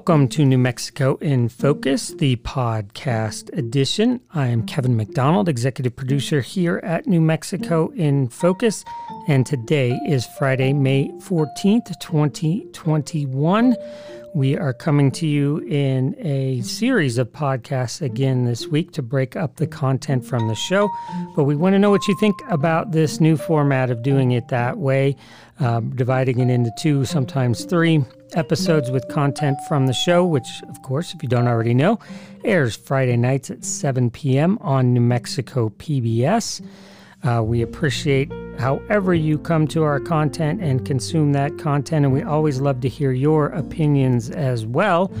Welcome to New Mexico in Focus, the podcast edition. I am Kevin McDonald, executive producer here at New Mexico in Focus, and today is Friday, May 14th, 2021. We are coming to you in a series of podcasts again this week to break up the content from the show. But we want to know what you think about this new format of doing it that way, um, dividing it into two, sometimes three episodes with content from the show, which, of course, if you don't already know, airs Friday nights at 7 p.m. on New Mexico PBS. Uh, we appreciate however you come to our content and consume that content, and we always love to hear your opinions as well.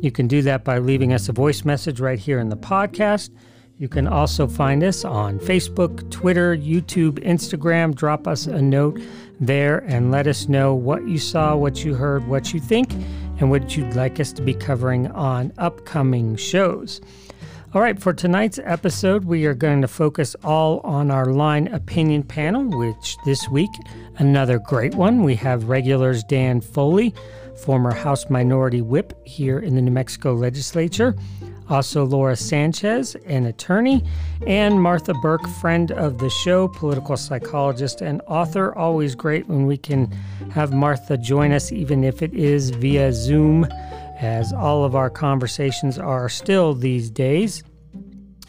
You can do that by leaving us a voice message right here in the podcast. You can also find us on Facebook, Twitter, YouTube, Instagram. Drop us a note there and let us know what you saw, what you heard, what you think, and what you'd like us to be covering on upcoming shows. All right, for tonight's episode, we are going to focus all on our line opinion panel, which this week, another great one. We have regulars Dan Foley, former House Minority Whip here in the New Mexico legislature, also Laura Sanchez, an attorney, and Martha Burke, friend of the show, political psychologist and author. Always great when we can have Martha join us, even if it is via Zoom as all of our conversations are still these days.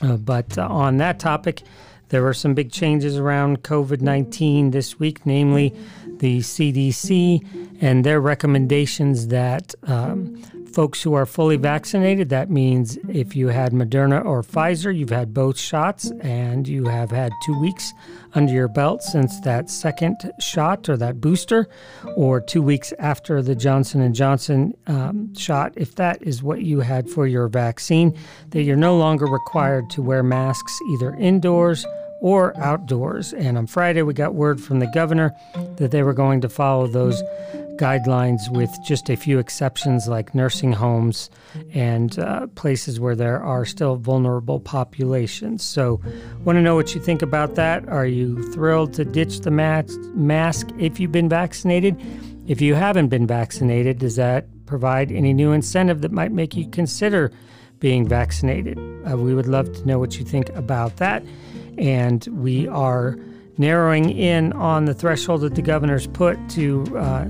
Uh, but uh, on that topic, there were some big changes around COVID 19 this week, namely the CDC and their recommendations that um, folks who are fully vaccinated. That means if you had Moderna or Pfizer, you've had both shots and you have had two weeks under your belt since that second shot or that booster, or two weeks after the Johnson and Johnson um, shot. If that is what you had for your vaccine, that you're no longer required to wear masks either indoors or outdoors. And on Friday, we got word from the governor that they were going to follow those guidelines with just a few exceptions like nursing homes and uh, places where there are still vulnerable populations. So, want to know what you think about that? Are you thrilled to ditch the mask if you've been vaccinated? If you haven't been vaccinated, does that provide any new incentive that might make you consider being vaccinated? Uh, we would love to know what you think about that. And we are narrowing in on the threshold that the governor's put to uh,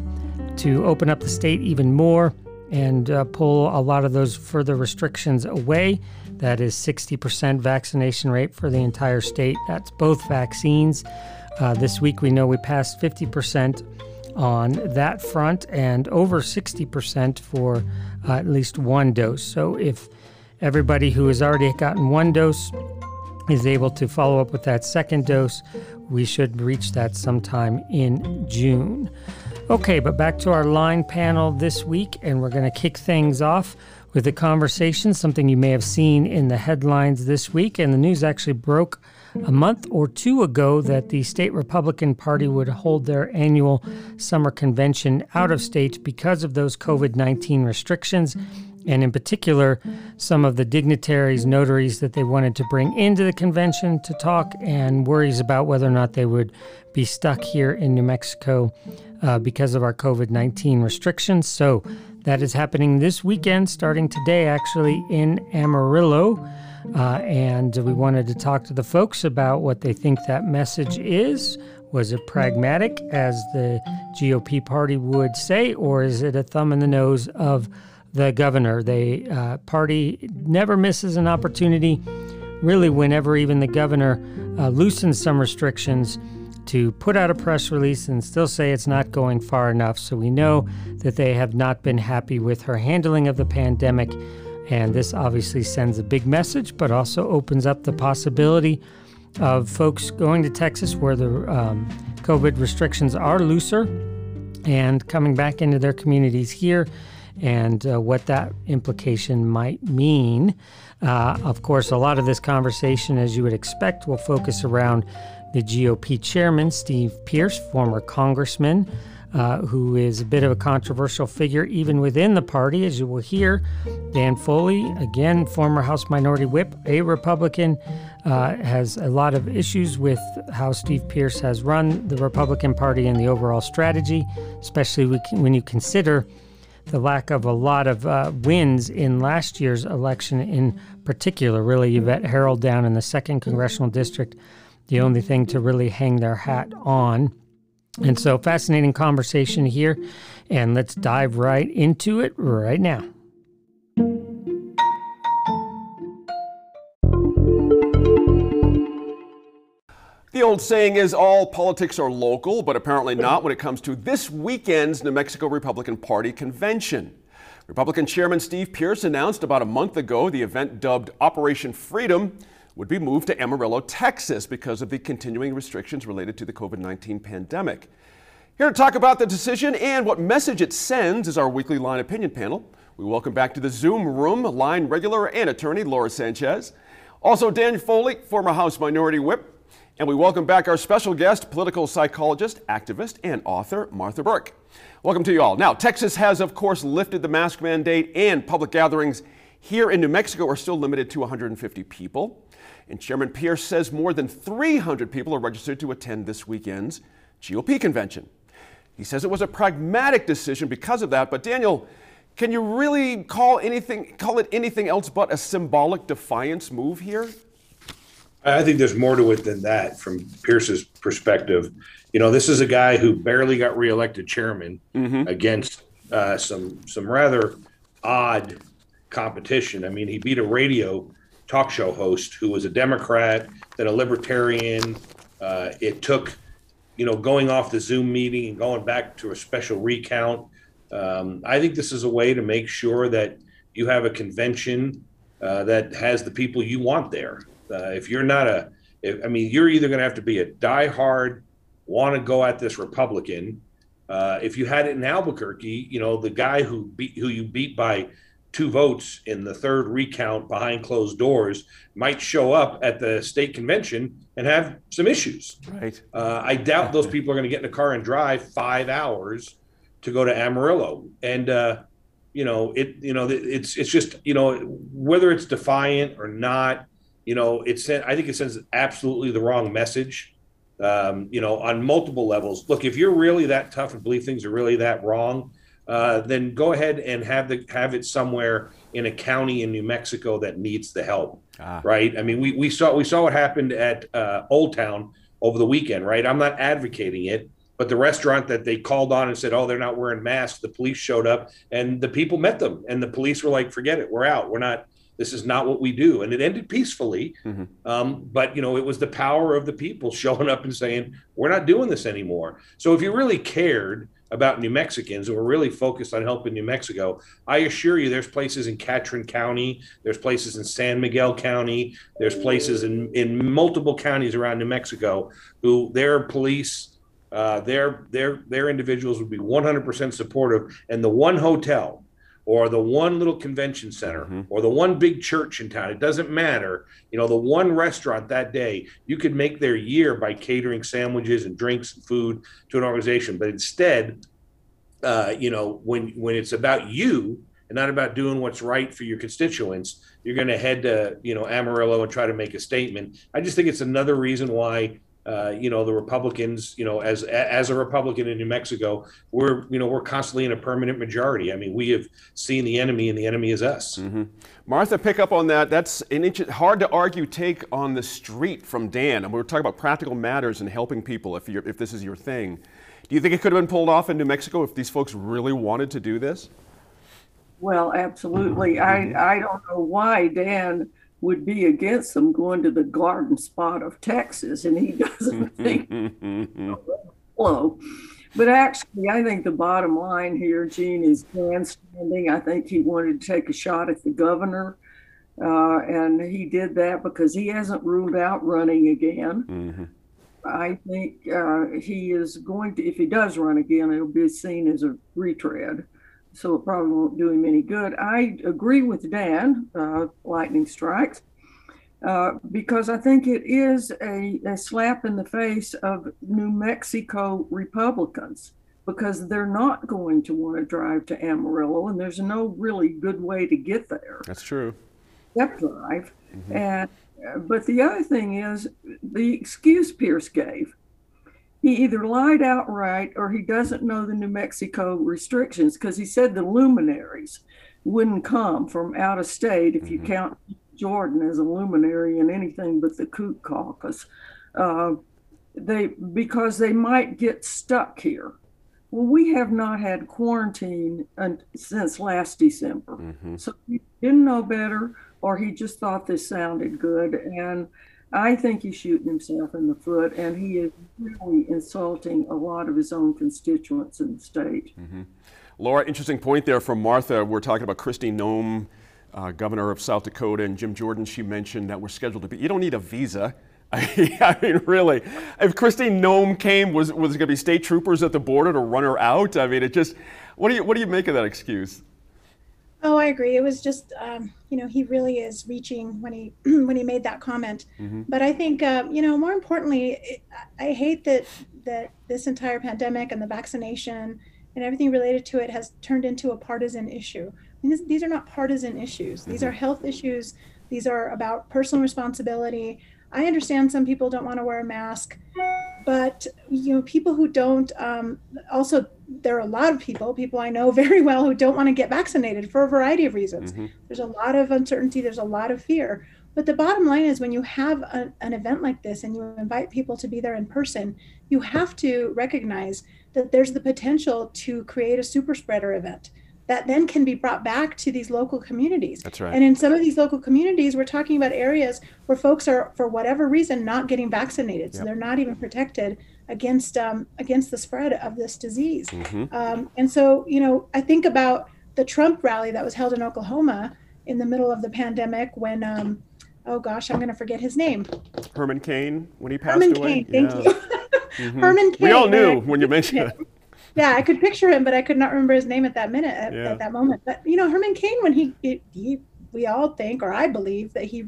to open up the state even more and uh, pull a lot of those further restrictions away. That is 60% vaccination rate for the entire state. That's both vaccines. Uh, this week we know we passed 50% on that front and over 60% for uh, at least one dose. So if everybody who has already gotten one dose is able to follow up with that second dose, we should reach that sometime in June. Okay, but back to our line panel this week, and we're going to kick things off with a conversation, something you may have seen in the headlines this week. And the news actually broke a month or two ago that the state Republican Party would hold their annual summer convention out of state because of those COVID 19 restrictions. And in particular, some of the dignitaries, notaries that they wanted to bring into the convention to talk, and worries about whether or not they would be stuck here in New Mexico uh, because of our COVID 19 restrictions. So that is happening this weekend, starting today, actually, in Amarillo. Uh, and we wanted to talk to the folks about what they think that message is. Was it pragmatic, as the GOP party would say, or is it a thumb in the nose of the governor? The uh, party never misses an opportunity, really, whenever even the governor uh, loosens some restrictions to put out a press release and still say it's not going far enough. So we know that they have not been happy with her handling of the pandemic. And this obviously sends a big message, but also opens up the possibility of folks going to Texas where the um, COVID restrictions are looser and coming back into their communities here and uh, what that implication might mean. Uh, of course, a lot of this conversation, as you would expect, will focus around the GOP chairman, Steve Pearce, former congressman, uh, who is a bit of a controversial figure even within the party, as you will hear. Dan Foley, again, former House Minority Whip, a Republican, uh, has a lot of issues with how Steve Pearce has run the Republican Party and the overall strategy, especially when you consider the lack of a lot of uh, wins in last year's election, in particular. Really, Yvette Herrell down in the second congressional district, the only thing to really hang their hat on. And so, fascinating conversation here, and let's dive right into it right now. The old saying is all politics are local, but apparently not when it comes to this weekend's New Mexico Republican Party convention. Republican Chairman Steve Pearce announced about a month ago the event dubbed Operation Freedom would be moved to Amarillo, Texas because of the continuing restrictions related to the COVID 19 pandemic. Here to talk about the decision and what message it sends is our weekly line opinion panel. We welcome back to the Zoom room line regular and attorney Laura Sanchez. Also, Dan Foley, former House Minority Whip, and we welcome back our special guest, political psychologist, activist, and author, Martha Burke. Welcome to you all. Now, Texas has, of course, lifted the mask mandate, and public gatherings here in New Mexico are still limited to 150 people. And Chairman Pearce says more than 300 people are registered to attend this weekend's GOP convention. He says it was a pragmatic decision because of that, but Daniel, can you really call anything call it anything else but a symbolic defiance move here? I think there's more to it than that from Pearce's perspective. You know, this is a guy who barely got reelected chairman mm-hmm. against uh, some some rather odd competition. I mean, he beat a radio talk show host who was a Democrat, then a libertarian. Uh, it took, you know, going off the Zoom meeting and going back to a special recount. Um, I think this is a way to make sure that you have a convention uh, that has the people you want there. Uh, if you're not a, if, I mean, you're either going to have to be a diehard, want to go at this Republican. Uh, if you had it in Albuquerque, you know, the guy who beat who you beat by two votes in the third recount behind closed doors might show up at the state convention and have some issues. Right. Uh, I doubt those people are going to get in a car and drive five hours to go to Amarillo. And uh, you know, it you know, it's it's just you know whether it's defiant or not you know, it it's I think it sends absolutely the wrong message. Um, you know, on multiple levels. Look, if you're really that tough and believe things are really that wrong, uh, then go ahead and have the have it somewhere in a county in New Mexico that needs the help. Ah. Right? I mean, we we saw we saw what happened at uh, Old Town over the weekend. Right? I'm not advocating it. But the restaurant that they called on and said, "Oh, they're not wearing masks," the police showed up and the people met them, and the police were like, "Forget it, we're out. We're not this is not what we do. And it ended peacefully. Mm-hmm. um, but you know it was the power of the people showing up and saying we're not doing this anymore. So if you really cared about new mexicans and we're really focused on helping new mexico i assure you there's places in catron county there's places in san miguel county there's places in, in multiple counties around new mexico who their police uh, their their their individuals would be 100% supportive. And the one hotel or the one little convention center mm-hmm. or the one big church in town. It doesn't matter. You know, the one restaurant that day, you could make their year by catering sandwiches and drinks and food to an organization. But instead, uh, you know, when when it's about you and not about doing what's right for your constituents, you're going to head to you know Amarillo and try to make a statement. I just think it's another reason why uh, you know the Republicans, you know, as as a Republican in New Mexico, we're you know we're constantly in a permanent majority. I mean, we have seen the enemy, and the enemy is us. Mm-hmm. Martha, pick up on that. That's an hard to argue take on the street from Dan. And we're talking about practical matters and helping people. If you if this is your thing, do you think it could have been pulled off in New Mexico if these folks really wanted to do this? Well, absolutely. I I don't know why Dan would be against them going to the garden spot of Texas, and he doesn't think flow. But actually, I think the bottom line here, Gene, is grandstanding. I think he wanted to take a shot at the governor, uh, and he did that because he hasn't ruled out running again. Mm-hmm. I think uh, he is going to, if he does run again, it'll be seen as a retread so it probably won't do him any good. I agree with Dan, uh, lightning strikes, uh, because I think it is a, a slap in the face of New Mexico Republicans because they're not going to want to drive to Amarillo, and there's no really good way to get there. That's true. Step drive, mm-hmm. and uh, but the other thing is the excuse Pearce gave he either lied outright or he doesn't know the New Mexico restrictions because he said the luminaries wouldn't come from out of state if you mm-hmm. count Jordan as a luminary in anything but the Koch caucus. Uh, they because they might get stuck here. Well, we have not had quarantine since last December, mm-hmm. so he didn't know better, or he just thought this sounded good. And I think he's shooting himself in the foot, and he is really insulting a lot of his own constituents in the state. Mm-hmm. Laura, interesting point there from Martha. We're talking about Kristi Noem, uh, governor of South Dakota, and Jim Jordan. She mentioned that we're scheduled to be. You don't need a visa. I mean, really, if Kristi Noem came, was was going to be state troopers at the border to run her out? I mean, it just. What do you what do you make of that excuse? Oh, I agree. It was just, um, you know, he really is reaching when he when he made that comment. Mm-hmm. But I think, uh, you know, more importantly, it, I hate that that this entire pandemic and the vaccination and everything related to it has turned into a partisan issue. I mean, this, these are not partisan issues. These mm-hmm. are health issues. These are about personal responsibility. I understand some people don't want to wear a mask, but you know, people who don't um, also there are a lot of people, people I know very well, who don't want to get vaccinated for a variety of reasons. Mm-hmm. There's a lot of uncertainty, there's a lot of fear. But the bottom line is when you have a, an event like this and you invite people to be there in person, you have to recognize that there's the potential to create a super spreader event that then can be brought back to these local communities. That's right. And in some of these local communities, we're talking about areas where folks are, for whatever reason, not getting vaccinated, so yep. they're not even protected against um, against the spread of this disease. Mm-hmm. Um, and so, you know, I think about the Trump rally that was held in Oklahoma in the middle of the pandemic when, um, oh gosh, I'm going to forget his name. Herman Cain when he passed Herman away. Cain, thank yeah. you. mm-hmm. Herman Cain. We all knew when you mentioned it. Yeah, I could picture him, but I could not remember his name at that minute at, yeah. at that moment. But you know, Herman Cain, when he, he, we all think, or I believe, that he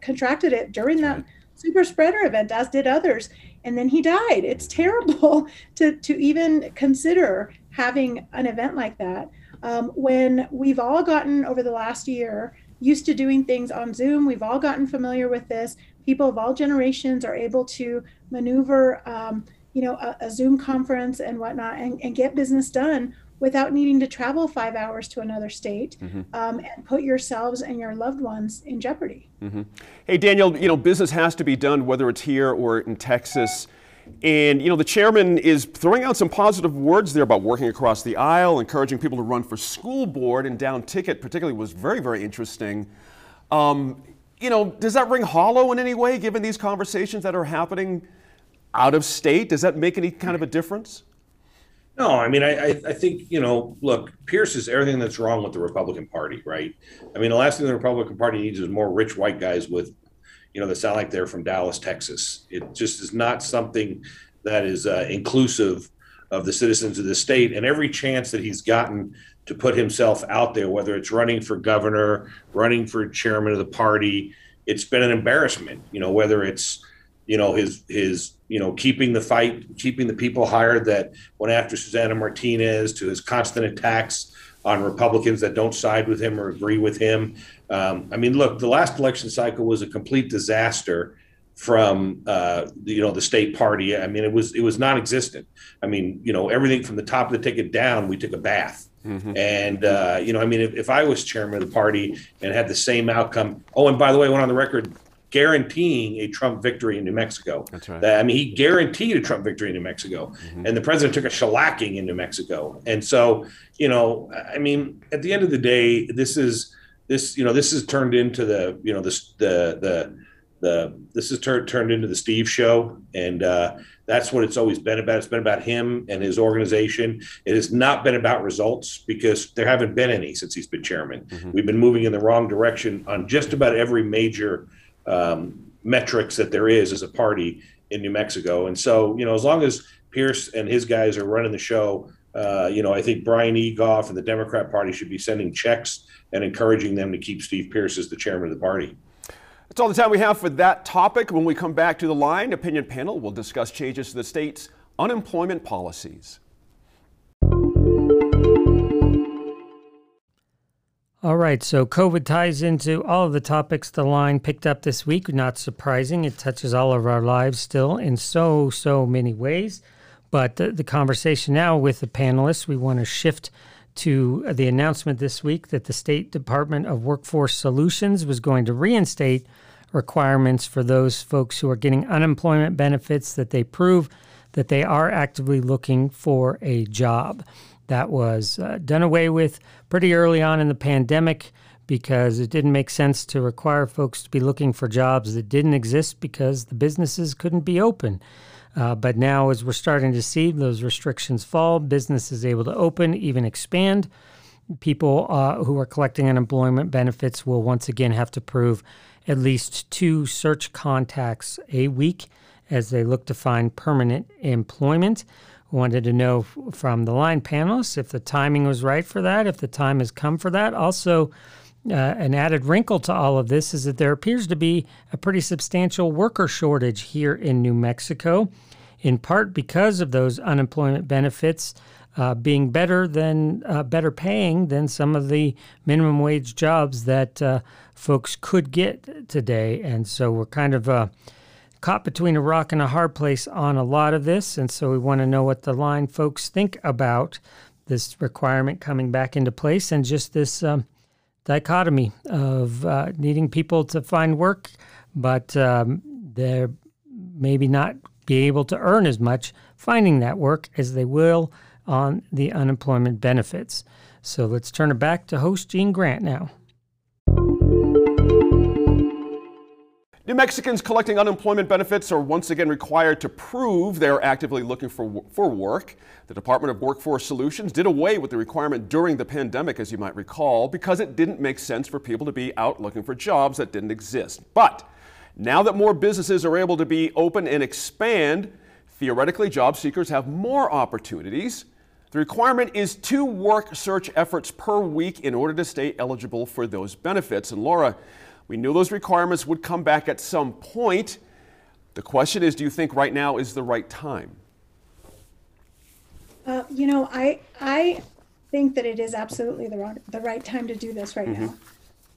contracted it during that super spreader event, as did others and then he died. It's terrible to, to even consider having an event like that um, when we've all gotten over the last year used to doing things on Zoom. We've all gotten familiar with this. People of all generations are able to maneuver, um, you know, a, a, Zoom conference and whatnot and, and get business done without needing to travel five hours to another state mm-hmm. um, and put yourselves and your loved ones in jeopardy. Mm-hmm. Hey, Daniel, you know, business has to be done whether it's here or in Texas. And, you know, the chairman is throwing out some positive words there about working across the aisle, encouraging people to run for school board, and down ticket, particularly, was very, very interesting. Um, you know, does that ring hollow in any way, given these conversations that are happening out of state? Does that make any kind of a difference? No, I mean, I, I think, you know, look, Pearce is everything that's wrong with the Republican Party, right? I mean, the last thing the Republican Party needs is more rich white guys with, you know, that sound like they're from Dallas, Texas. It just is not something that is uh, inclusive of the citizens of the state. And every chance that he's gotten to put himself out there, whether it's running for governor, running for chairman of the party, it's been an embarrassment, you know, whether it's, you know, his, his, you know, keeping the fight, keeping the people hired that went after Susana Martinez, to his constant attacks on Republicans that don't side with him or agree with him. Um, I mean, look, the last election cycle was a complete disaster from uh, you know the state party. I mean, it was it was non-existent. I mean, you know, everything from the top of the ticket down, we took a bath. Mm-hmm. And uh, you know, I mean, if, if I was chairman of the party and had the same outcome. Oh, and by the way, I went on the record guaranteeing a Trump victory in New Mexico. That's right. I mean, he guaranteed a Trump victory in New Mexico, mm-hmm. and the president took a shellacking in New Mexico. And so, you know, I mean, at the end of the day, this is this, you know, this has turned into the, you know, this the the the this is turned turned into the Steve show, and uh, that's what it's always been about. It's been about him and his organization. It has not been about results because there haven't been any since he's been chairman. Mm-hmm. We've been moving in the wrong direction on just about every major um, metrics that there is as a party in New Mexico. And so, you know, as long as Pearce and his guys are running the show, uh, you know, I think Brian Egolf and the Democrat Party should be sending checks and encouraging them to keep Steve Pearce as the chairman of the party. That's all the time we have for that topic. When we come back to the line, opinion panel will discuss changes to the state's unemployment policies. All right, so COVID ties into all of the topics the line picked up this week. Not surprising. It touches all of our lives still in so, so many ways. But the, the conversation now with the panelists, we want to shift to the announcement this week that the State Department of Workforce Solutions was going to reinstate requirements for those folks who are getting unemployment benefits that they prove that they are actively looking for a job. That was uh, done away with pretty early on in the pandemic because it didn't make sense to require folks to be looking for jobs that didn't exist because the businesses couldn't be open. Uh, but now, as we're starting to see those restrictions fall, business is able to open, even expand. People uh, who are collecting unemployment benefits will once again have to prove at least two search contacts a week as they look to find permanent employment. Wanted to know from the line panelists if the timing was right for that, if the time has come for that. Also, uh, an added wrinkle to all of this is that there appears to be a pretty substantial worker shortage here in New Mexico, in part because of those unemployment benefits uh, being better than uh, better paying than some of the minimum wage jobs that uh, folks could get today. And so we're kind of uh, caught between a rock and a hard place on a lot of this. And so we want to know what the line folks think about this requirement coming back into place and just this um, dichotomy of uh, needing people to find work, but um, they're maybe not be able to earn as much finding that work as they will on the unemployment benefits. So let's turn it back to host Gene Grant now. New Mexicans collecting unemployment benefits are once again required to prove they're actively looking for, for work. The Department of Workforce Solutions did away with the requirement during the pandemic, as you might recall, because it didn't make sense for people to be out looking for jobs that didn't exist. But now that more businesses are able to be open and expand, theoretically job seekers have more opportunities. The requirement is two work search efforts per week in order to stay eligible for those benefits. And Laura, we knew those requirements would come back at some point. The question is, do you think right now is the right time? Uh, you know, I I think that it is absolutely the right, the right time to do this right mm-hmm. now.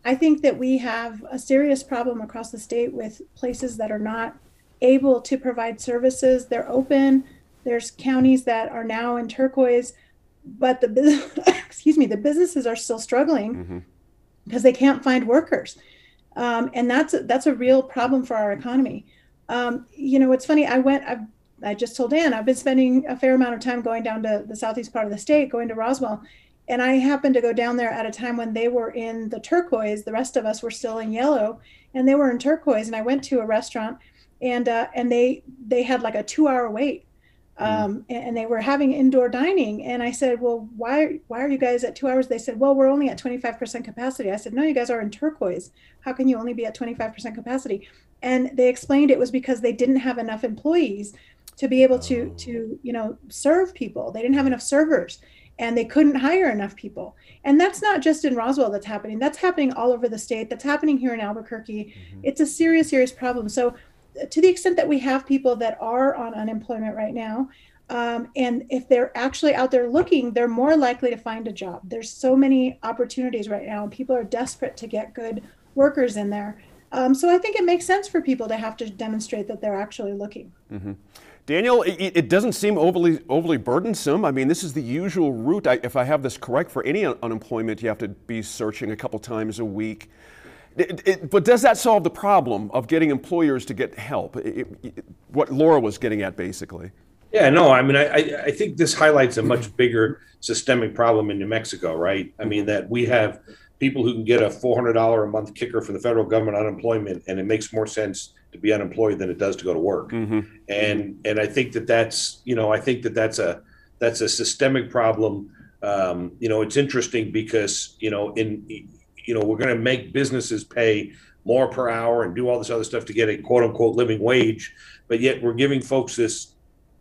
I think that we have a serious problem across the state with places that are not able to provide services. They're open. There's counties that are now in turquoise, but the excuse me, the businesses are still struggling mm-hmm. because they can't find workers um, and that's that's a real problem for our economy. Um, you know, it's funny. I went. i I just told Dan I've been spending a fair amount of time going down to the southeast part of the state, going to Roswell, and I happened to go down there at a time when they were in the turquoise. The rest of us were still in yellow, and they were in turquoise. And I went to a restaurant, and uh, and they they had like a two hour wait. Um, and, and, they were having indoor dining. And I said, "Well, why why are you guys at two hours?" They said, "Well, we're only at 25% capacity." I said, "No, you guys are in turquoise. How can you only be at 25% capacity?" And they explained it was because they didn't have enough employees to be able to oh. to you know serve people. They didn't have enough servers and they couldn't hire enough people. And that's not just in Roswell that's happening. That's happening all over the state. That's happening here in Albuquerque. Mm-hmm. It's a serious, serious problem. So to the extent that we have people that are on unemployment right now, um, and if they're actually out there looking, they're more likely to find a job. There's so many opportunities right now, and people are desperate to get good workers in there. Um, so I think it makes sense for people to have to demonstrate that they're actually looking. Mm-hmm. Daniel, it, it, doesn't seem overly overly burdensome. I mean, this is the usual route. I, if I have this correct, for any un- unemployment, you have to be searching a couple times a week. It, it, but does that solve the problem of getting employers to get help? It, what Laura was getting at, basically. Yeah, no, I mean, I, I think this highlights a much bigger systemic problem in New Mexico, right? I mean, that we have people who can get a $400 a month kicker from the federal government unemployment, and it makes more sense to be unemployed than it does to go to work. Mm-hmm. And and I think that that's you know I think that that's a that's a systemic problem. Um, you know, it's interesting because you know in you know, we're going to make businesses pay more per hour and do all this other stuff to get a quote unquote living wage, but yet we're giving folks this,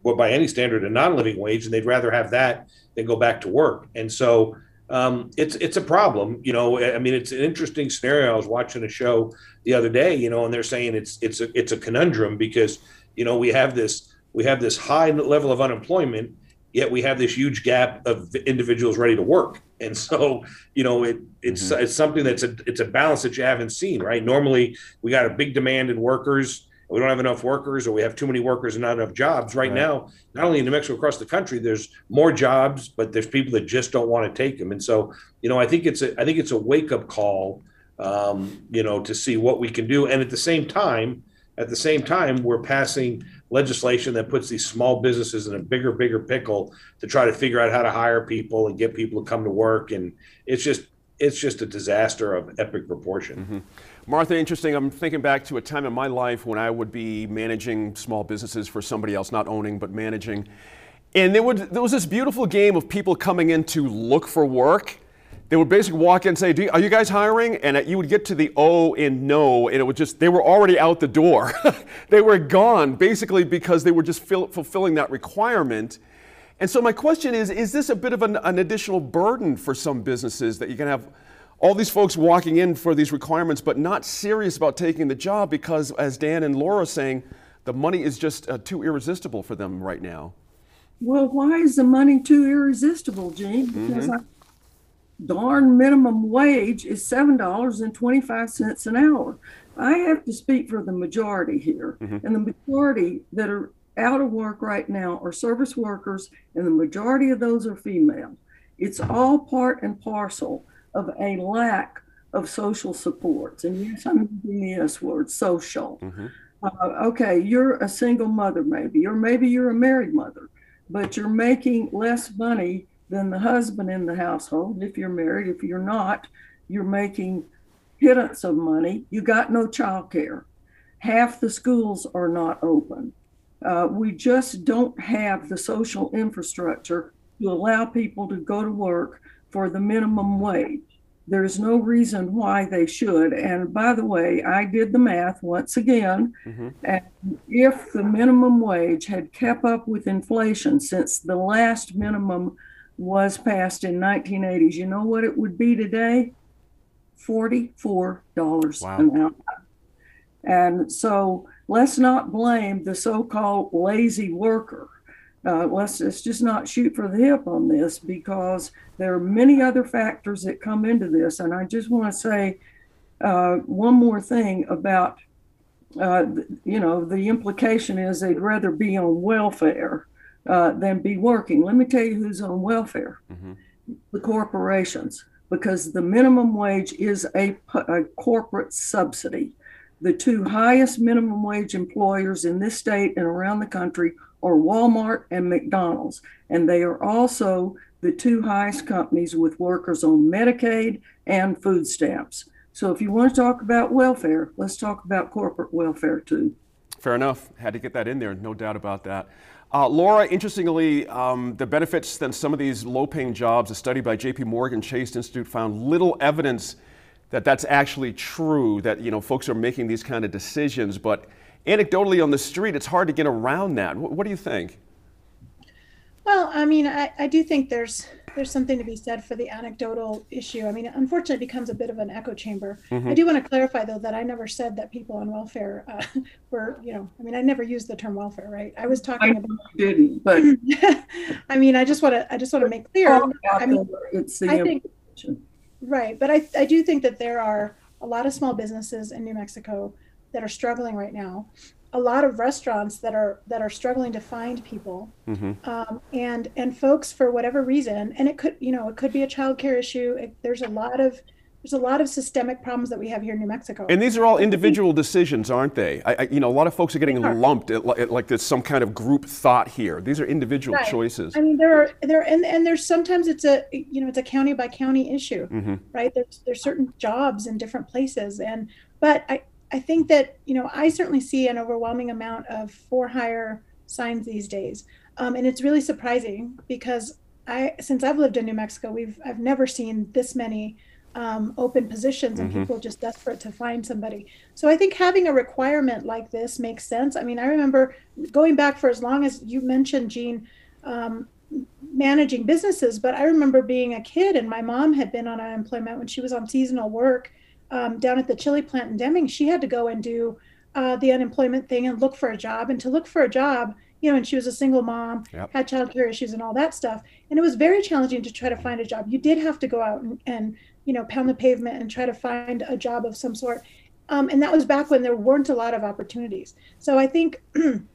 well, by any standard, a non-living wage, and they'd rather have that than go back to work. And so um, it's it's a problem. You know, I mean, it's an interesting scenario. I was watching a show the other day, you know, and they're saying it's it's a it's a conundrum because you know we have this we have this high level of unemployment yet we have this huge gap of individuals ready to work. And so, you know, it it's mm-hmm. it's something that's a it's a balance that you haven't seen, right? Normally, we got a big demand in workers. We don't have enough workers, or we have too many workers and not enough jobs. Right, right. now, not only in New Mexico, across the country, there's more jobs, but there's people that just don't want to take them. And so, you know, I think it's a I think it's a wake up call, um, you know, to see what we can do. And at the same time, at the same time, we're passing legislation that puts these small businesses in a bigger, bigger pickle to try to figure out how to hire people and get people to come to work. And it's just it's just a disaster of epic proportion. Mm-hmm. Martha, interesting. I'm thinking back to a time in my life when I would be managing small businesses for somebody else, not owning, but managing. And there, would, there was this beautiful game of people coming in to look for work they would basically walk in and say, Are you guys hiring? And you would get to the O in no, and it would just, they were already out the door. they were gone basically because they were just fill, fulfilling that requirement. And so my question is Is this a bit of an, an additional burden for some businesses that you can have all these folks walking in for these requirements but not serious about taking the job because, as Dan and Laura are saying, the money is just uh, too irresistible for them right now? Well, why is the money too irresistible, Gene? Because mm-hmm. I darn minimum wage is $7.25 an hour. I have to speak for the majority here. Mm-hmm. And the majority that are out of work right now are service workers, and the majority of those are female. It's all part and parcel of a lack of social supports. And yes, I'm using the S word, social. Mm-hmm. Uh, okay, you're a single mother, maybe, or maybe you're a married mother, but you're making less money than the husband in the household. If you're married, if you're not, you're making pittance of money. You got no child care. Half the schools are not open. Uh, we just don't have the social infrastructure to allow people to go to work for the minimum wage. There's no reason why they should. And by the way, I did the math once again. Mm-hmm. And if the minimum wage had kept up with inflation since the last minimum was passed in 1980s, you know what it would be today? $44 wow. an hour. And so let's not blame the so called lazy worker. Uh, let's, let's just not shoot for the hip on this because there are many other factors that come into this. And I just want to say uh, one more thing about, uh, you know, the implication is they'd rather be on welfare uh, than be working. Let me tell you who's on welfare mm-hmm. the corporations, because the minimum wage is a, a corporate subsidy. The two highest minimum wage employers in this state and around the country are Walmart and McDonald's. And they are also the two highest companies with workers on Medicaid and food stamps. So if you want to talk about welfare, let's talk about corporate welfare too. Fair enough. Had to get that in there, no doubt about that. Uh, Laura, interestingly, um, the benefits than some of these low paying jobs, a study by JP Morgan Chase Institute found little evidence that that's actually true, that you know, folks are making these kind of decisions. But anecdotally on the street, it's hard to get around that. What, what do you think? Well, I mean, I, I do think there's there's something to be said for the anecdotal issue. I mean, unfortunately, it becomes a bit of an echo chamber. Mm-hmm. I do want to clarify, though, that I never said that people on welfare uh, were, you know, I mean, I never used the term welfare, right? I was talking I about. Didn't, but I mean, I just want to, I just want to make clear. I mean, it's the I think, right, but I, I do think that there are a lot of small businesses in New Mexico that are struggling right now a lot of restaurants that are that are struggling to find people mm-hmm. um, and and folks for whatever reason and it could you know it could be a child care issue it, there's a lot of there's a lot of systemic problems that we have here in New Mexico. And these are all individual decisions, aren't they? I, I, you know, a lot of folks are getting are. lumped at, at, like there's some kind of group thought here. These are individual right. choices. I mean, there are there and and there's sometimes it's a you know it's a county by county issue, mm-hmm. right? There's there's certain jobs in different places, and but I I think that, you know, I certainly see an overwhelming amount of for hire signs these days. Um, and it's really surprising because I, since I've lived in New Mexico, we've, I've never seen this many um, open positions and mm-hmm. people just desperate to find somebody. So I think having a requirement like this makes sense. I mean, I remember going back for as long as you mentioned, Gene, um, managing businesses, but I remember being a kid and my mom had been on unemployment when she was on seasonal work um, down at the chili plant in Deming, she had to go and do uh, the unemployment thing and look for a job. And to look for a job, you know, and she was a single mom, yep. had childcare issues and all that stuff. And it was very challenging to try to find a job. You did have to go out and, and you know, pound the pavement and try to find a job of some sort. Um, and that was back when there weren't a lot of opportunities. So I think, you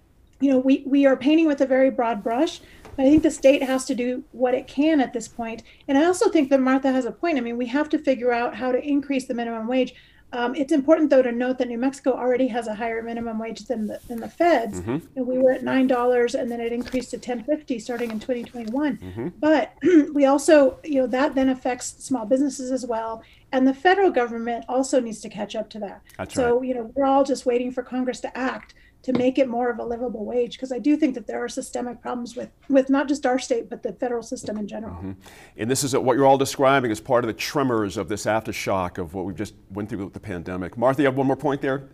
know, we, we are painting with a very broad brush, but I think the state has to do what it can at this point. And I also think that Martha has a point. I mean, we have to figure out how to increase the minimum wage. Um, it's important, though, to note that New Mexico already has a higher minimum wage than the, than the feds. Mm-hmm. And we were at nine dollars, and then it increased to ten fifty starting in 2021. Mm-hmm. But we also, you know, that then affects small businesses as well, and the federal government also needs to catch up to that. That's so, right. you know, we're all just waiting for Congress to act to make it more of a livable wage because I do think that there are systemic problems with with not just our state but the federal system in general. Mm-hmm. And this is what you're all describing as part of the tremors of this aftershock of what we just went through with the pandemic. Martha, you have one more point there.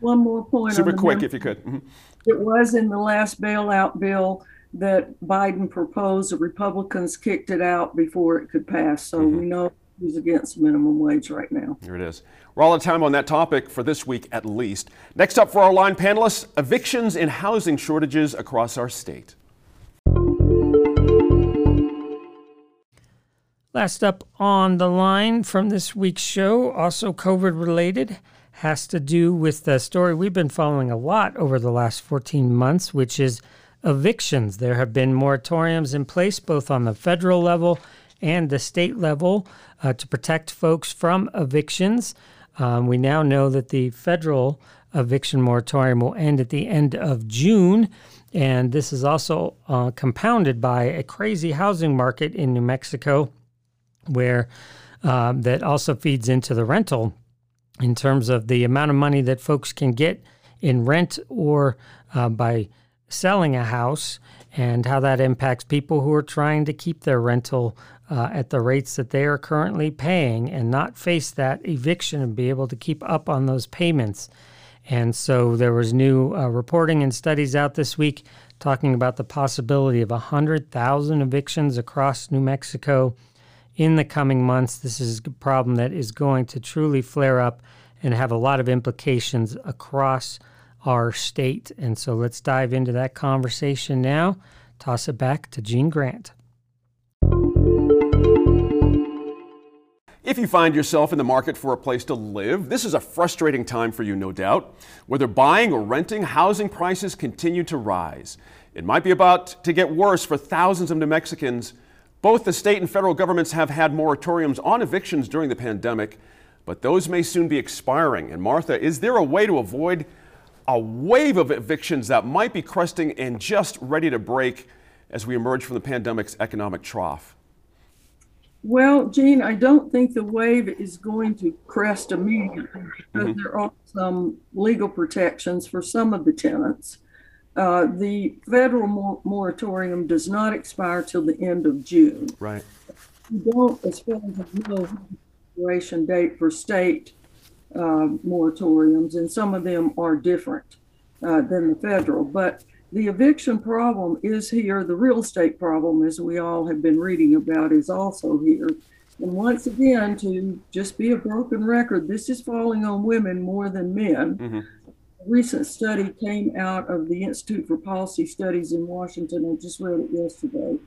One more point. Super quick, if you could. Mm-hmm. It was in the last bailout bill that Biden proposed. The Republicans kicked it out before it could pass, so mm-hmm. we know who's against minimum wage right now. Here it is. We're all out of time on that topic for this week at least. Next up for our line panelists evictions and housing shortages across our state. Last up on the line from this week's show, also COVID related, has to do with the story we've been following a lot over the last 14 months, which is evictions. There have been moratoriums in place both on the federal level and the state level uh, to protect folks from evictions. Um, we now know that the federal eviction moratorium will end at the end of June. And this is also uh, compounded by a crazy housing market in New Mexico, where um, that also feeds into the rental in terms of the amount of money that folks can get in rent or uh, by selling a house and how that impacts people who are trying to keep their rental uh, at the rates that they are currently paying and not face that eviction and be able to keep up on those payments. And so there was new uh, reporting and studies out this week talking about the possibility of 100,000 evictions across New Mexico in the coming months. This is a problem that is going to truly flare up and have a lot of implications across our state. And so let's dive into that conversation now. Toss it back to Gene Grant. If you find yourself in the market for a place to live, this is a frustrating time for you, no doubt. Whether buying or renting, housing prices continue to rise. It might be about to get worse for thousands of New Mexicans. Both the state and federal governments have had moratoriums on evictions during the pandemic, but those may soon be expiring. And Martha, is there a way to avoid a wave of evictions that might be cresting and just ready to break as we emerge from the pandemic's economic trough? Well, Gene, I don't think the wave is going to crest immediately because mm-hmm. there are some legal protections for some of the tenants. Uh, the federal mor- moratorium does not expire till the end of June. Right. We don't, as far as I know, expiration date for state uh, moratoriums, and some of them are different uh, than the federal. But the eviction problem is here. The real estate problem, as we all have been reading about, is also here. And once again, to just be a broken record, this is falling on women more than men. Mm-hmm. A recent study came out of the Institute for Policy Studies in Washington. I just read it yesterday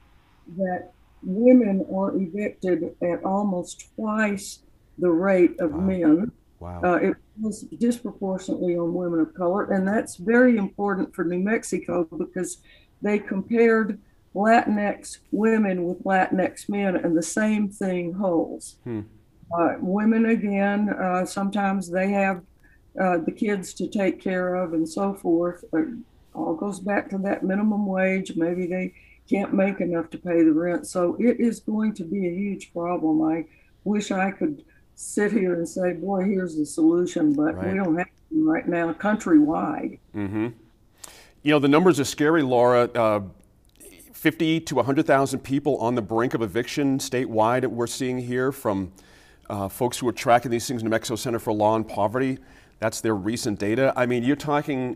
that women are evicted at almost twice the rate of wow. men. Wow. Uh, it was disproportionately on women of color, and that's very important for New Mexico because they compared Latinx women with Latinx men, and the same thing holds. Hmm. Uh, women, again, uh, sometimes they have uh, the kids to take care of and so forth. It all goes back to that minimum wage. Maybe they can't make enough to pay the rent. So it is going to be a huge problem. I wish I could sit here and say, boy, here's the solution, but right. we don't have them right now countrywide. Mm-hmm. You know, the numbers are scary, Laura. Uh, 50 to 100,000 people on the brink of eviction statewide, we're seeing here from uh, folks who are tracking these things, New Mexico Center for Law and Poverty. That's their recent data. I mean, you're talking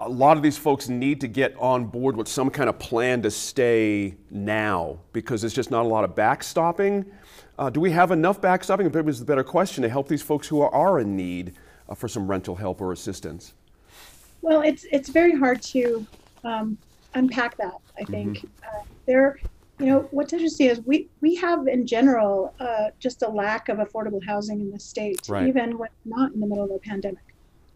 a lot of these folks need to get on board with some kind of plan to stay now because there's just not a lot of backstopping. Uh, do we have enough backstopping? Maybe is the better question to help these folks who are, in need uh, for some rental help or assistance. Well, it's it's very hard to um, unpack that. I think mm-hmm. uh, there, you know, what's interesting is we we have in general uh, just a lack of affordable housing in the state, right. even when not in the middle of a pandemic.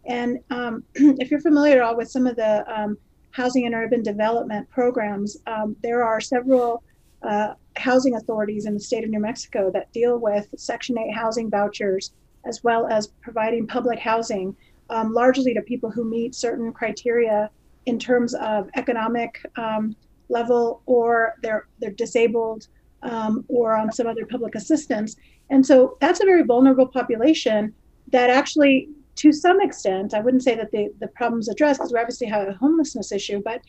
And um, if you're familiar at all with some of the um, housing and urban development programs, um, there are several uh, housing authorities in the state of New Mexico that deal with Section 8 housing vouchers, as well as providing public housing, um, largely to people who meet certain criteria in terms of economic um, level or they're, they're disabled um, or on some other public assistance. And so that's a very vulnerable population that actually to some extent, I wouldn't say that the, the problem's addressed because we obviously have a homelessness issue, but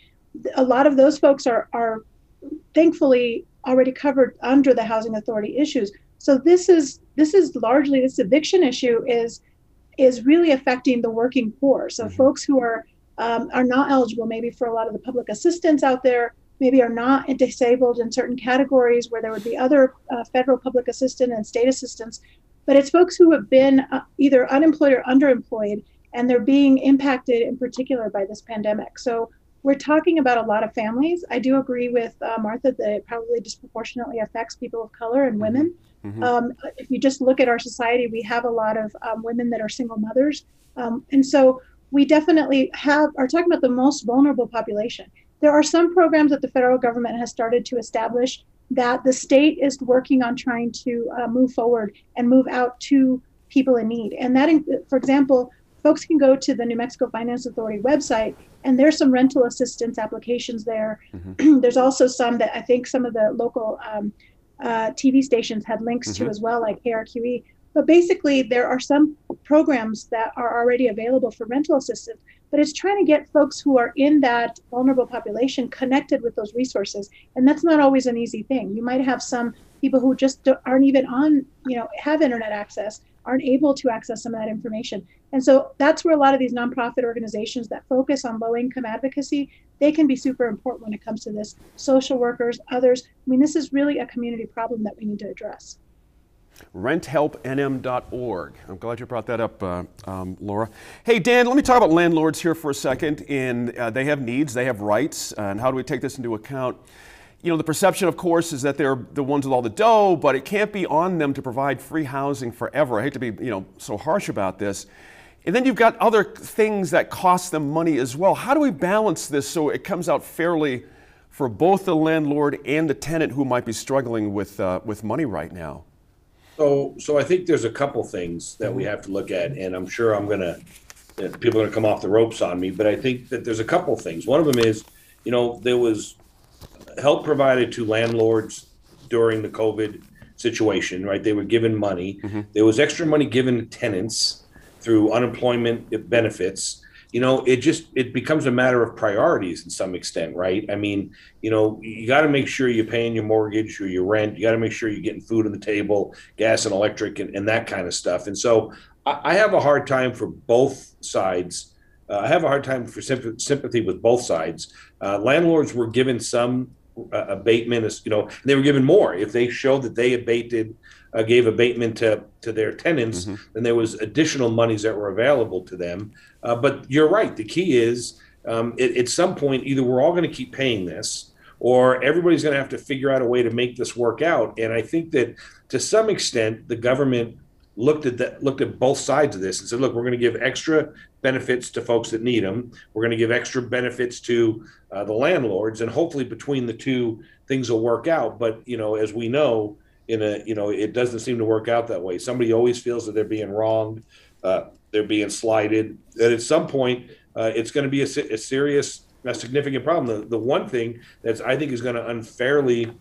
a lot of those folks are, are thankfully already covered under the housing authority issues. So this is this is largely this eviction issue is is really affecting the working poor. So mm-hmm. folks who are um, are not eligible maybe for a lot of the public assistance out there, maybe are not disabled in certain categories where there would be other uh, federal public assistance and state assistance but it's folks who have been uh, either unemployed or underemployed, and they're being impacted in particular by this pandemic. So we're talking about a lot of families. I do agree with uh, Martha that it probably disproportionately affects people of color and women. Mm-hmm. Um, if you just look at our society, we have a lot of um, women that are single mothers, um, and so we definitely have are talking about the most vulnerable population. There are some programs that the federal government has started to establish that the state is working on trying to uh, move forward and move out to people in need. And that, for example, folks can go to the New Mexico Finance Authority website, and there's some rental assistance applications there. Mm-hmm. there's also some that I think some of the local um, uh, TV stations had links mm-hmm. to as well, like KRQE. But basically, there are some programs that are already available for rental assistance but it's trying to get folks who are in that vulnerable population connected with those resources. And that's not always an easy thing. You might have some people who just aren't even on you know have internet access aren't able to access some of that information. And so that's where a lot of these nonprofit organizations that focus on low income advocacy they can be super important when it comes to this social workers others. I mean this is really a community problem that we need to address renthelpnm.org. I'm glad you brought that up, uh, um, Laura. Hey, Dan, let me talk about landlords here for a second. And uh, they have needs, they have rights, uh, and how do we take this into account? You know, the perception, of course, is that they're the ones with all the dough, but it can't be on them to provide free housing forever. I hate to be, you know, so harsh about this. And then you've got other things that cost them money as well. How do we balance this so it comes out fairly for both the landlord and the tenant who might be struggling with, uh, with money right now? So, so I think there's a couple things that we have to look at, and I'm sure I'm gonna, people are gonna come off the ropes on me, but I think that there's a couple things. One of them is, you know, there was help provided to landlords during the COVID situation, right? They were given money. Mm-hmm. There was extra money given to tenants through unemployment benefits you know it just it becomes a matter of priorities in some extent right? I mean you know you got to make sure you're paying your mortgage or your rent. You got to make sure you're getting food on the table gas and electric and, and that kind of stuff. And so I, I have a hard time for both sides. Uh, i have a hard time for sympathy with both sides. Uh, landlords were given some uh, abatement as you know they were given more. If they showed that they abated uh, gave abatement to, to their tenants, mm-hmm. then there was additional monies that were available to them. Uh, but you're right. The key is um, it, at some point, either we're all going to keep paying this, or everybody's going to have to figure out a way to make this work out. And I think that to some extent, the government looked at that, looked at both sides of this and said, look, we're going to give extra benefits to folks that need them. We're going to give extra benefits to uh, the landlords, and hopefully between the two, things will work out. But you know, as we know, in a you know it doesn't seem to work out that way somebody always feels that they're being wronged uh, they're being slighted that at some point uh, it's going to be a, a, serious a significant problem the, the one thing that's i think is going to unfairly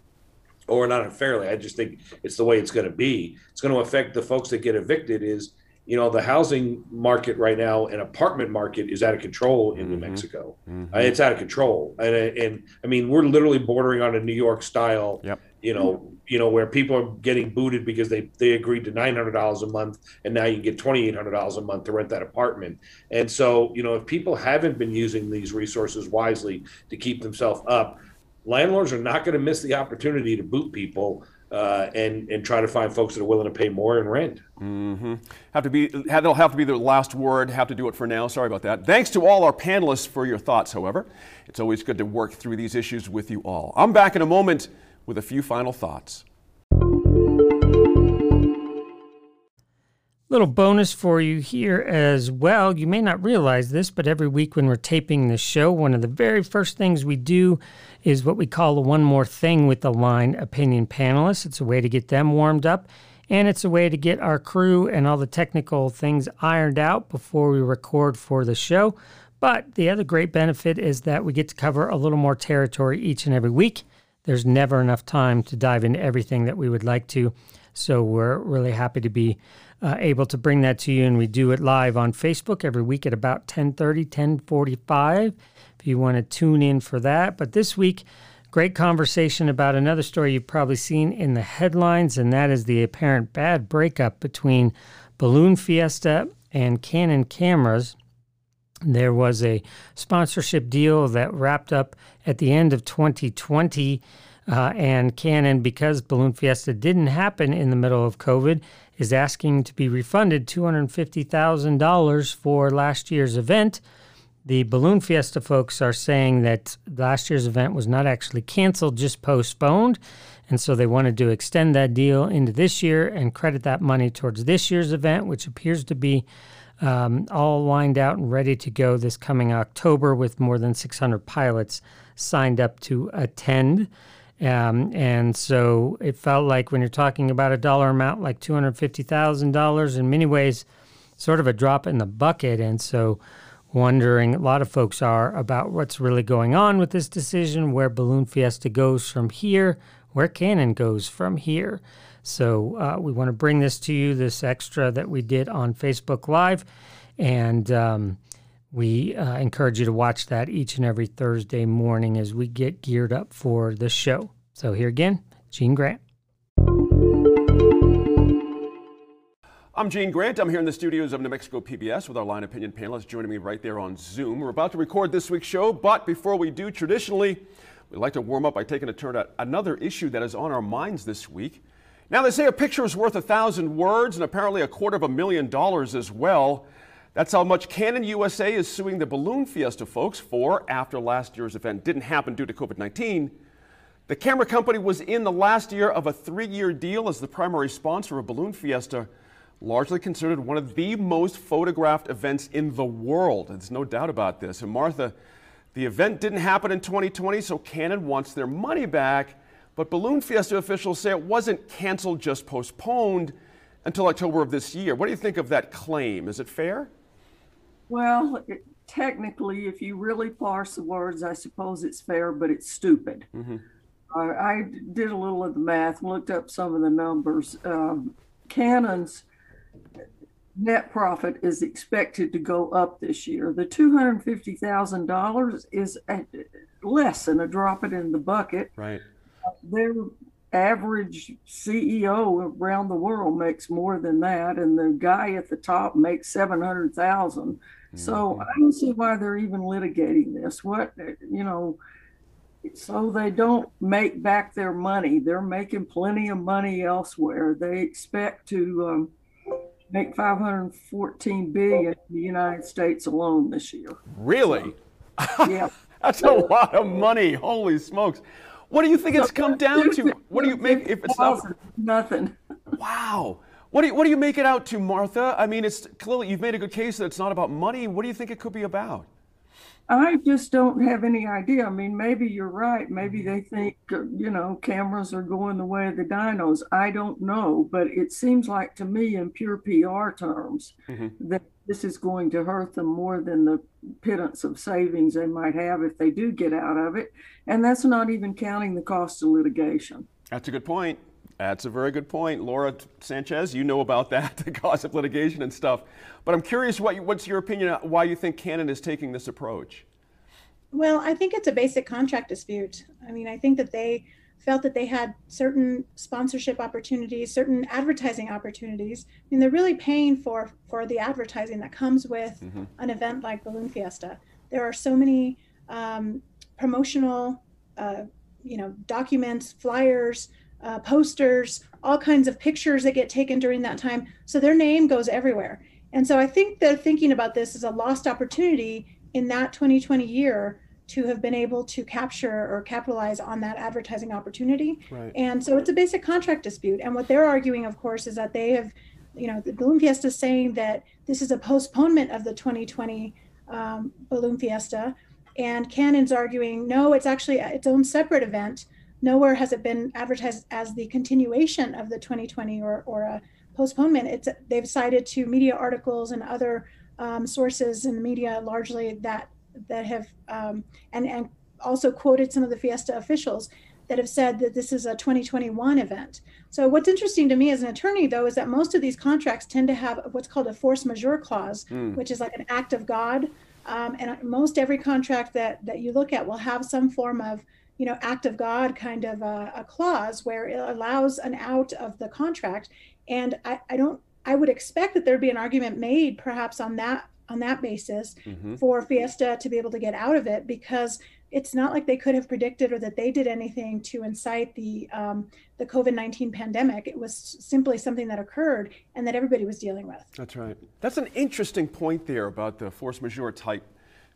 or not unfairly i just think it's the way it's going to be it's going to affect the folks that get evicted is you know the housing market right now and apartment market is out of control in mm-hmm. new mexico mm-hmm. Uh, it's out of control and, and i mean we're literally bordering on a new york style yep. you know you know, where people are getting booted because they they agreed to nine hundred dollars a month, and now you can get twenty eight hundred dollars a month to rent that apartment. And so, you know, if people haven't been using these resources wisely to keep themselves up, landlords are not going to miss the opportunity to boot people uh, and and try to find folks that are willing to pay more in rent. Mm-hmm. Have to be that'll have to be the last word. Have to do it for now. Sorry about that. Thanks to all our panelists for your thoughts. However, it's always good to work through these issues with you all. I'm back in a moment with a few final thoughts. Little bonus for you here as well. You may not realize this, but every week when we're taping the show, one of the very first things we do is what we call the one more thing with the line opinion panelists. It's a way to get them warmed up, and it's a way to get our crew and all the technical things ironed out before we record for the show. But the other great benefit is that we get to cover a little more territory each and every week. There's never enough time to dive into everything that we would like to. So we're really happy to be uh, able to bring that to you, and we do it live on Facebook every week at about 10:30, 10:45. If you want to tune in for that, but this week, great conversation about another story you've probably seen in the headlines, and that is the apparent bad breakup between Balloon Fiesta and Canon cameras. There was a sponsorship deal that wrapped up at the end of 2020. Uh, and Canon, because Balloon Fiesta didn't happen in the middle of COVID, is asking to be refunded $250,000 for last year's event. The Balloon Fiesta folks are saying that last year's event was not actually canceled, just postponed. And so they wanted to extend that deal into this year and credit that money towards this year's event, which appears to be um, all lined out and ready to go this coming October with more than 600 pilots signed up to attend. Um, and so it felt like when you're talking about a dollar amount like $250,000, in many ways, sort of a drop in the bucket. And so, wondering, a lot of folks are about what's really going on with this decision, where Balloon Fiesta goes from here, where Canon goes from here. So, uh, we want to bring this to you, this extra that we did on Facebook Live. And, um, we uh, encourage you to watch that each and every Thursday morning as we get geared up for the show. So, here again, Gene Grant. I'm Gene Grant. I'm here in the studios of New Mexico PBS with our line opinion panelists joining me right there on Zoom. We're about to record this week's show, but before we do, traditionally, we'd like to warm up by taking a turn at another issue that is on our minds this week. Now, they say a picture is worth a thousand words and apparently a quarter of a million dollars as well. That's how much Canon USA is suing the Balloon Fiesta folks for after last year's event didn't happen due to COVID 19. The camera company was in the last year of a three year deal as the primary sponsor of Balloon Fiesta, largely considered one of the most photographed events in the world. There's no doubt about this. And Martha, the event didn't happen in 2020, so Canon wants their money back. But Balloon Fiesta officials say it wasn't canceled, just postponed until October of this year. What do you think of that claim? Is it fair? Well, it, technically, if you really parse the words, I suppose it's fair, but it's stupid. Mm-hmm. Uh, I did a little of the math, looked up some of the numbers. Um, Canon's net profit is expected to go up this year. The $250,000 is less than a drop it in the bucket. Right. Their average CEO around the world makes more than that, and the guy at the top makes 700,000. So mm-hmm. I don't see why they're even litigating this. What, you know, so they don't make back their money. They're making plenty of money elsewhere. They expect to um, make 514 billion in the United States alone this year. Really? So, yeah. That's a lot of money. Holy smokes. What do you think it's come down to? What do you make if it's not nothing? Wow. What do you, what do you make it out to, Martha? I mean, it's clearly you've made a good case that it's not about money. What do you think it could be about? I just don't have any idea. I mean, maybe you're right. Maybe they think, uh, you know, cameras are going the way of the dinos. I don't know. But it seems like to me, in pure PR terms, mm-hmm. that this is going to hurt them more than the pittance of savings they might have if they do get out of it. And that's not even counting the cost of litigation. That's a good point. That's a very good point. Laura Sanchez, you know about that, the cost of litigation and stuff. But I'm curious, what, what's your opinion on why you think Canon is taking this approach? Well, I think it's a basic contract dispute. I mean, I think that they felt that they had certain sponsorship opportunities, certain advertising opportunities. I mean, they're really paying for for the advertising that comes with mm-hmm. an event like Balloon Fiesta. There are so many um, promotional, uh, you know, documents, flyers, uh, posters, all kinds of pictures that get taken during that time. So their name goes everywhere. And so I think they're thinking about this as a lost opportunity in that 2020 year to have been able to capture or capitalize on that advertising opportunity. Right. And so it's a basic contract dispute. And what they're arguing, of course, is that they have, you know, the Balloon Fiesta is saying that this is a postponement of the 2020 um, Balloon Fiesta. And Canon's arguing, no, it's actually its own separate event. Nowhere has it been advertised as the continuation of the 2020 or, or a postponement. It's they've cited to media articles and other um, sources in the media largely that that have um, and and also quoted some of the Fiesta officials that have said that this is a 2021 event. So what's interesting to me as an attorney though is that most of these contracts tend to have what's called a force majeure clause, mm. which is like an act of God. Um, and most every contract that that you look at will have some form of you know act of God kind of a, a clause where it allows an out of the contract. And I, I don't I would expect that there'd be an argument made perhaps on that on that basis mm-hmm. for Fiesta to be able to get out of it because it's not like they could have predicted or that they did anything to incite the um, the COVID nineteen pandemic. It was simply something that occurred and that everybody was dealing with. That's right. That's an interesting point there about the force majeure type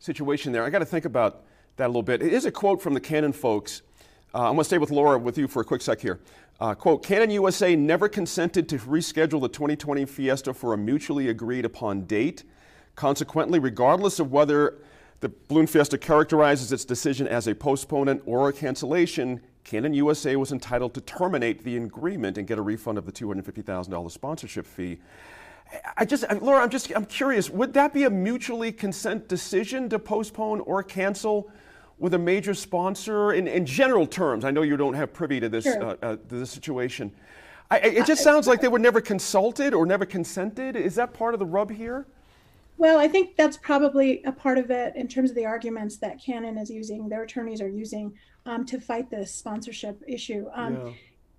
situation. There, I got to think about that a little bit. It is a quote from the Canon folks. Uh, I'm going to stay with Laura with you for a quick sec here. Uh, quote, Canon USA never consented to reschedule the 2020 Fiesta for a mutually agreed upon date. Consequently, regardless of whether the Balloon Fiesta characterizes its decision as a postponement or a cancellation, Canon USA was entitled to terminate the agreement and get a refund of the $250,000 sponsorship fee. I just, Laura, I'm just, I'm curious, would that be a mutually consent decision to postpone or cancel with a major sponsor in, in general terms? I know you don't have privy to this, sure. uh, uh, to this situation. I, it just sounds like they were never consulted or never consented. Is that part of the rub here? Well, I think that's probably a part of it in terms of the arguments that Canon is using, their attorneys are using um, to fight this sponsorship issue. Um, yeah.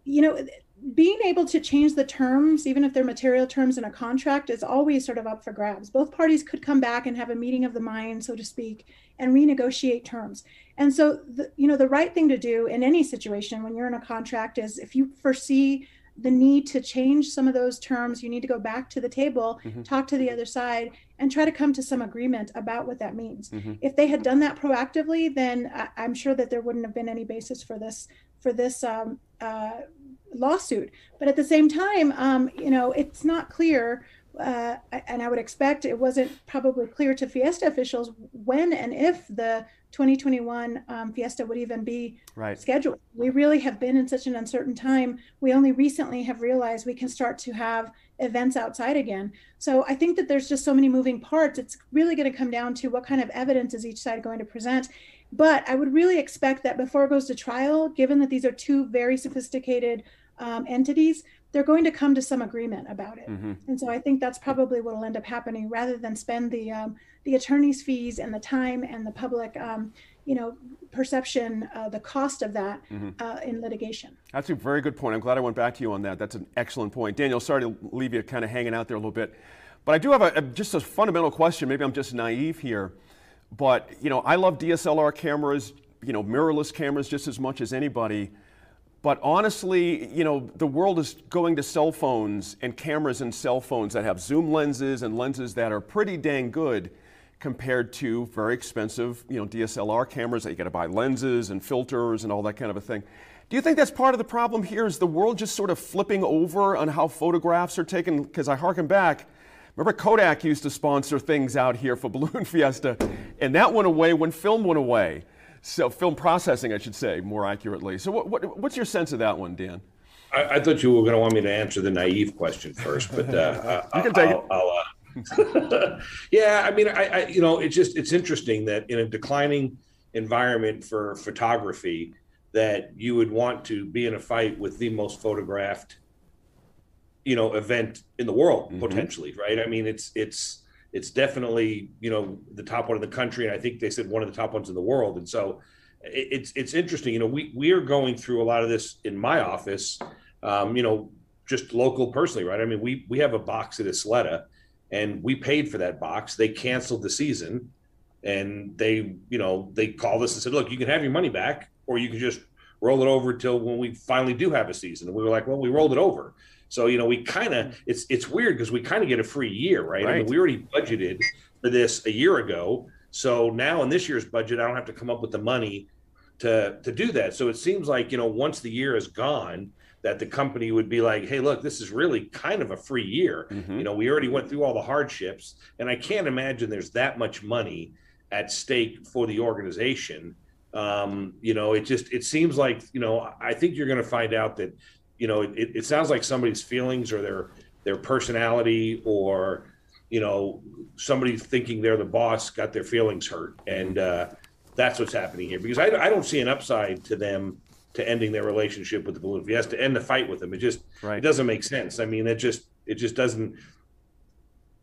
You know, being able to change the terms, even if they're material terms in a contract, is always sort of up for grabs. Both parties could come back and have a meeting of the mind, so to speak, and renegotiate terms. And so, the, you know, the right thing to do in any situation when you're in a contract is if you foresee the need to change some of those terms, you need to go back to the table, mm-hmm. talk to the other side, and try to come to some agreement about what that means. Mm-hmm. If they had done that proactively, then I- am sure that there wouldn't have been any basis for this for this um, uh, lawsuit. But at the same time, um, you know, it's not clear uh, and I would expect it wasn't probably clear to Fiesta officials when and if the 2021 um, Fiesta would even be right. scheduled. We really have been in such an uncertain time. We only recently have realized we can start to have events outside again. So I think that there's just so many moving parts. It's really going to come down to what kind of evidence is each side going to present. But I would really expect that before it goes to trial, given that these are two very sophisticated um, entities, they're going to come to some agreement about it. Mm-hmm. And so I think that's probably what will end up happening rather than spend the um, the attorney's fees and the time and the public um, you know perception uh, the cost of that mm-hmm. uh, in litigation that's a very good point i'm glad i went back to you on that that's an excellent point daniel sorry to leave you kind of hanging out there a little bit but i do have a, a, just a fundamental question maybe i'm just naive here but you know i love dslr cameras you know mirrorless cameras just as much as anybody but honestly, you know, the world is going to cell phones and cameras and cell phones that have zoom lenses and lenses that are pretty dang good compared to very expensive, you know, DSLR cameras that you got to buy lenses and filters and all that kind of a thing. Do you think that's part of the problem here? Is the world just sort of flipping over on how photographs are taken? Because I harken back, remember Kodak used to sponsor things out here for Balloon Fiesta, and that went away when film went away. So film processing, I should say, more accurately. So what, what what's your sense of that one, Dan? I, I thought you were going to want me to answer the naive question first, but uh, you can take I'll, it. I'll, uh, yeah, I mean, I, I, you know, it's just it's interesting that in a declining environment for photography, that you would want to be in a fight with the most photographed, you know, event in the world mm-hmm. potentially, right? I mean, it's it's it's definitely you know the top one in the country, and I think they said one of the top ones in the world. And so it's it's interesting. You know, we we are going through a lot of this in my office. Um, you know, just local personally, right? I mean, we we have a box at Isleta, and we paid for that box. They canceled the season, and they you know they called us and said, look, you can have your money back, or you can just roll it over till when we finally do have a season. And we were like, well, we rolled it over. So you know, we kind of it's it's weird because we kind of get a free year, right? right? I mean, we already budgeted for this a year ago, so now in this year's budget, I don't have to come up with the money to to do that. So it seems like you know once the year is gone, that the company would be like, hey, look, this is really kind of a free year. Mm-hmm. You know, we already went through all the hardships, and I can't imagine there's that much money at stake for the organization. Um, you know, it just it seems like you know I think you're going to find out that you know, it, it sounds like somebody's feelings or their their personality or you know somebody thinking they're the boss got their feelings hurt. And uh, that's what's happening here. Because I, I don't see an upside to them to ending their relationship with the Balloon Fiesta to end the fight with them. It just right. it doesn't make sense. I mean it just it just doesn't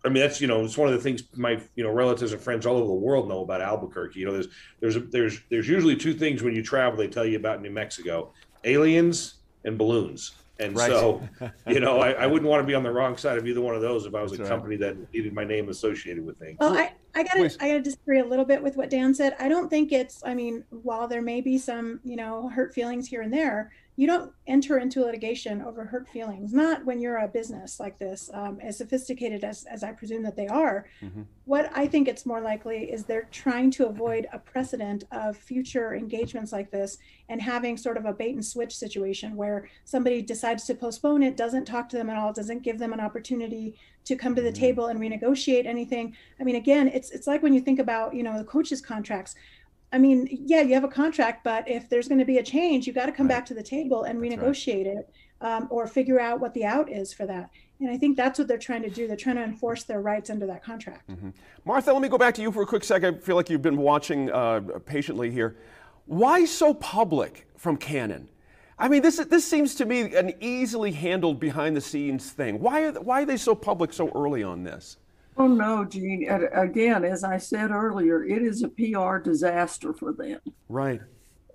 I mean, that's you know, it's one of the things my you know relatives and friends all over the world know about Albuquerque. You know, there's there's there's there's usually two things when you travel they tell you about New Mexico: aliens and balloons. And right. so, you know, I, I, wouldn't want to be on the wrong side of either one of those if I was That's a company that needed my name associated with things. Well, I, I gotta Please. I gotta disagree a little bit with what Dan said. I don't think it's I mean, while there may be some, you know, hurt feelings here and there, you don't enter into litigation over hurt feelings not when you're a business like this um, as sophisticated as, as i presume that they are mm-hmm. what i think it's more likely is they're trying to avoid a precedent of future engagements like this and having sort of a bait and switch situation where somebody decides to postpone it doesn't talk to them at all doesn't give them an opportunity to come to the mm-hmm. table and renegotiate anything i mean again it's it's like when you think about you know the coaches contracts I mean, yeah, you have a contract, but if there's going to be a change, you got to come right. back to the table and renegotiate right. it um, or figure out what the out is for that. And I think that's what they're trying to do. They're trying to enforce their rights under that contract. Mm-hmm. Martha, let me go back to you for a quick second. I feel like you've been watching uh, patiently here. Why so public from Canon? I mean, this, this seems to me an easily handled behind the scenes thing. Why are, why are they so public so early on this? Oh, no, Gene. Again, as I said earlier, it is a PR disaster for them. Right.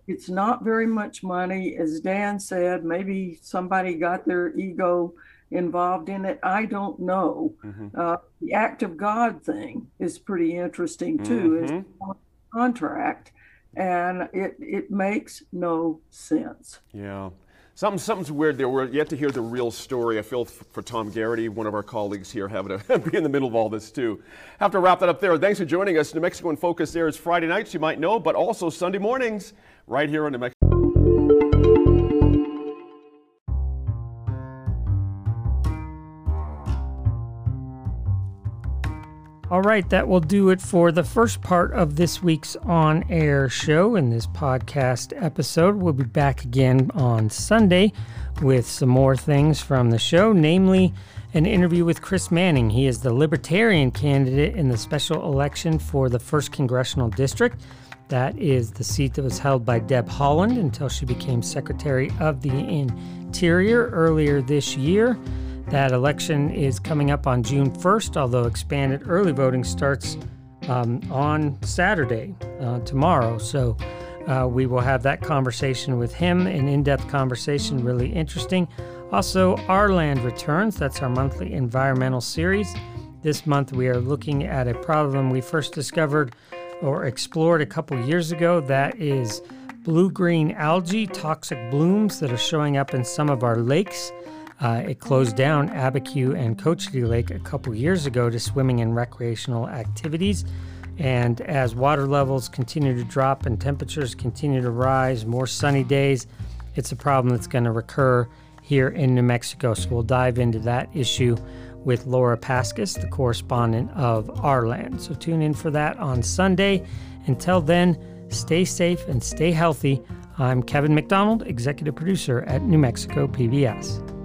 It's not very much money. As Dan said, maybe somebody got their ego involved in it. I don't know. Mm-hmm. Uh, the act of God thing is pretty interesting too. Mm-hmm. Is contract, and it it makes no sense. Yeah. Something, something's weird there. We're yet to hear the real story. I feel for Tom Garrity, one of our colleagues here, having to be in the middle of all this too. Have to wrap that up there. Thanks for joining us. New Mexico in Focus is Friday nights, you might know, but also Sunday mornings right here on New Mexico. All right, that will do it for the first part of this week's on air show in this podcast episode. We'll be back again on Sunday with some more things from the show, namely an interview with Chris Manning. He is the Libertarian candidate in the special election for the 1st Congressional District. That is the seat that was held by Deb Haaland until she became Secretary of the Interior earlier this year. That election is coming up on June 1st, although expanded early voting starts um, on Saturday, uh, tomorrow. So uh, we will have that conversation with him, an in depth conversation, really interesting. Also, Our Land Returns, that's our monthly environmental series. This month we are looking at a problem we first discovered or explored a couple years ago that is blue green algae, toxic blooms that are showing up in some of our lakes. Uh, it closed down Abiquiu and Cochiti Lake a couple years ago to swimming and recreational activities. And as water levels continue to drop and temperatures continue to rise, more sunny days, it's a problem that's going to recur here in New Mexico. So we'll dive into that issue with Laura Paskus, the correspondent of Our Land. So tune in for that on Sunday. Until then, stay safe and stay healthy. I'm Kevin McDonald, executive producer at New Mexico PBS.